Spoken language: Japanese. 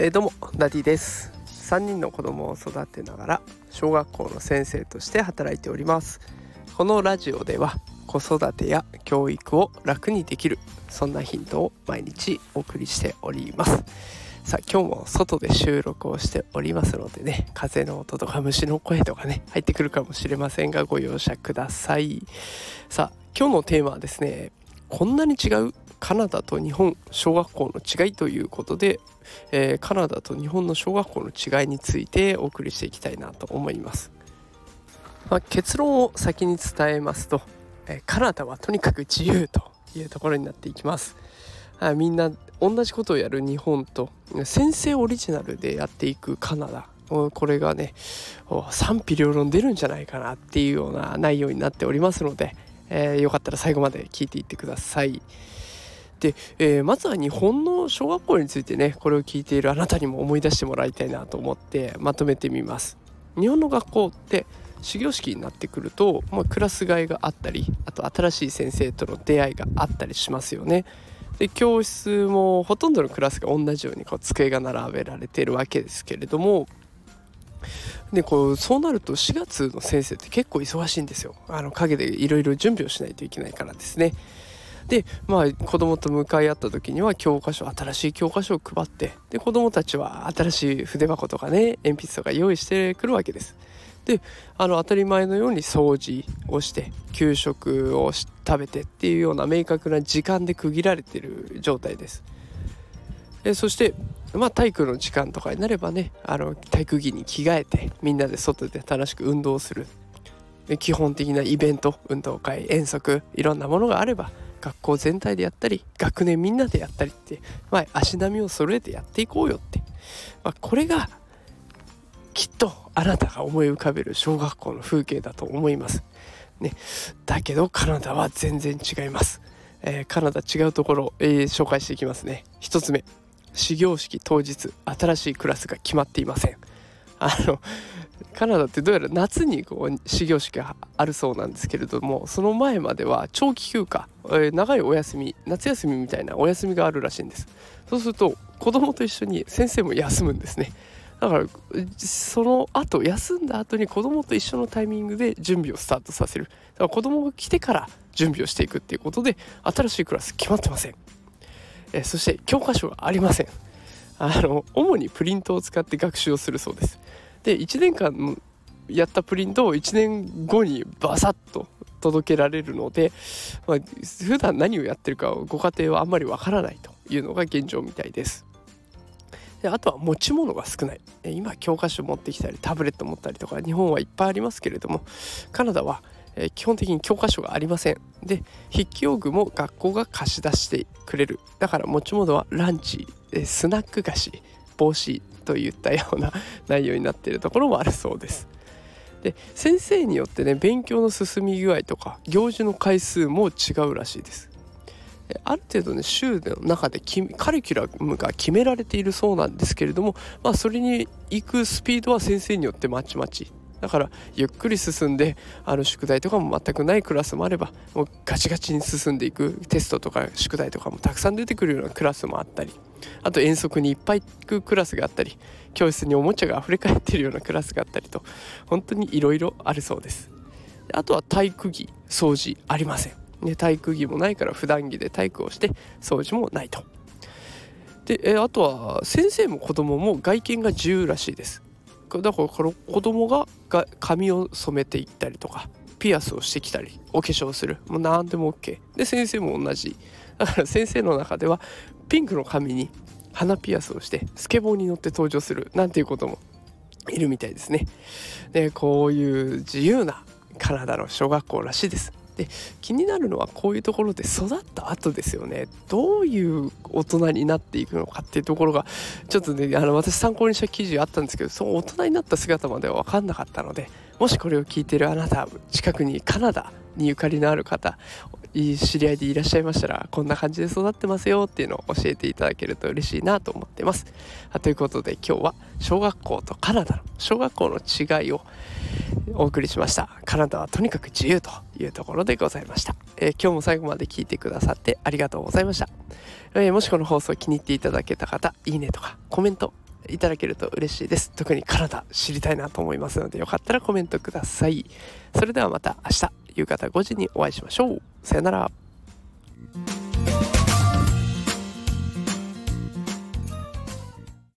えー、どうもダディです。3人の子供を育てながら小学校の先生として働いております。このラジオでは子育てや教育を楽にできるそんなヒントを毎日お送りしております。さあ今日も外で収録をしておりますのでね風の音とか虫の声とかね入ってくるかもしれませんがご容赦ください。さあ今日のテーマはですねこんなに違うカナダと日本小学校の違いということで、えー、カナダと日本の小学校の違いについてお送りしていきたいなと思います、まあ、結論を先に伝えますと、えー、カナダはとにかく自由というところになっていきます。あみんな同じことをやる日本と先生オリジナルでやっていくカナダ。これがね賛否両論出るんじゃないかなっていうような内容になっておりますので、えー、よかったら最後まで聞いていってください。で、えー、まずは日本の小学校についてねこれを聞いているあなたにも思い出してもらいたいなと思ってまとめてみます。日本の学校って始業式になってくると、まあ、クラス替えがあったりあと新しい先生との出会いがあったりしますよね。で教室もほとんどのクラスが同じようにこう机が並べられてるわけですけれどもでこうそうなると4月の先生って結構忙しいんですよ。あの陰でいろいろ準備をしないといけないからですね。でまあ子供と向かい合った時には教科書新しい教科書を配ってで子供たちは新しい筆箱とかね鉛筆とか用意してくるわけです。であの当たり前のように掃除をして給食を食べてっていうような明確な時間で区切られてる状態です。えそしてまあ体育の時間とかになればねあの体育着に着替えてみんなで外で楽しく運動する基本的なイベント運動会遠足いろんなものがあれば学校全体でやったり学年みんなでやったりって、まあ、足並みを揃えてやっていこうよって、まあ、これがきっとあなたが思い浮かべる小学校の風景だと思います。ね、だけどカナダは全然違います。えー、カナダ違うところ、えー、紹介していきますね。1つ目始業式当日新しいクラスが決まっていません。あのカナダってどうやら夏にこう始業式があるそうなんですけれどもその前までは長期休暇、えー、長いお休み夏休みみたいなお休みがあるらしいんです。そうすると子供と一緒に先生も休むんですね。だからその後休んだ後に子供と一緒のタイミングで準備をスタートさせる。だから子供が来てから準備をしていくっていうことで新しいクラス決まってません。えそして教科書がありません。あの主にプリントを使って学習をするそうです。で1年間やったプリントを1年後にバサッと届けられるので、まあ、普段何をやってるかご家庭はあんまりわからないというのが現状みたいです。であとは持ち物が少ない。今教科書持ってきたりタブレット持ったりとか日本はいっぱいありますけれどもカナダは基本的に教科書がありません。で筆記用具も学校が貸し出してくれる。だから持ち物はランチスナック菓子帽子といったような内容になっているところもあるそうです。で先生によってね勉強の進み具合とか行事の回数も違うらしいです。ある程度ね週の中でカリキュラムが決められているそうなんですけれども、まあ、それに行くスピードは先生によってまちまちだからゆっくり進んであの宿題とかも全くないクラスもあればもうガチガチに進んでいくテストとか宿題とかもたくさん出てくるようなクラスもあったりあと遠足にいっぱい行くクラスがあったり教室におもちゃが溢れ返ってるようなクラスがあったりと本当にいろいろあるそうです。あとは体育着掃除ありません、ね、体育着もないから普段着で体育をして掃除もないと。であとは先生も子供も外見が自由らしいです。だから子供がが髪を染めていったりとかピアスをしてきたりお化粧する。もう何でも OK で先生も同じ。だから先生の中ではピンクの髪に鼻ピアスをしてスケボーに乗って登場するなんていうこともいるみたいですね。でこういう自由なカナダの小学校らしいです。で気になるのはこういうところで育った後ですよね。どういう大人になっていくのかっていうところがちょっとねあの私参考にした記事あったんですけどその大人になった姿までは分かんなかったのでもしこれを聞いてるあなた近くにカナダにゆかりのある方知り合いでいらっしゃいましたらこんな感じで育ってますよっていうのを教えていただけると嬉しいなと思ってます。ということで今日は小学校とカナダの小学校の違いをお送りしました。カナダはとにかく自由というところでございました、えー、今日も最後まで聞いてくださってありがとうございました、えー、もしこの放送気に入っていただけた方いいねとかコメントいただけると嬉しいです。特にカナダ知りたいなと思いますのでよかったらコメントください。それではまた明日夕方5時にお会いしましょう。さよなら。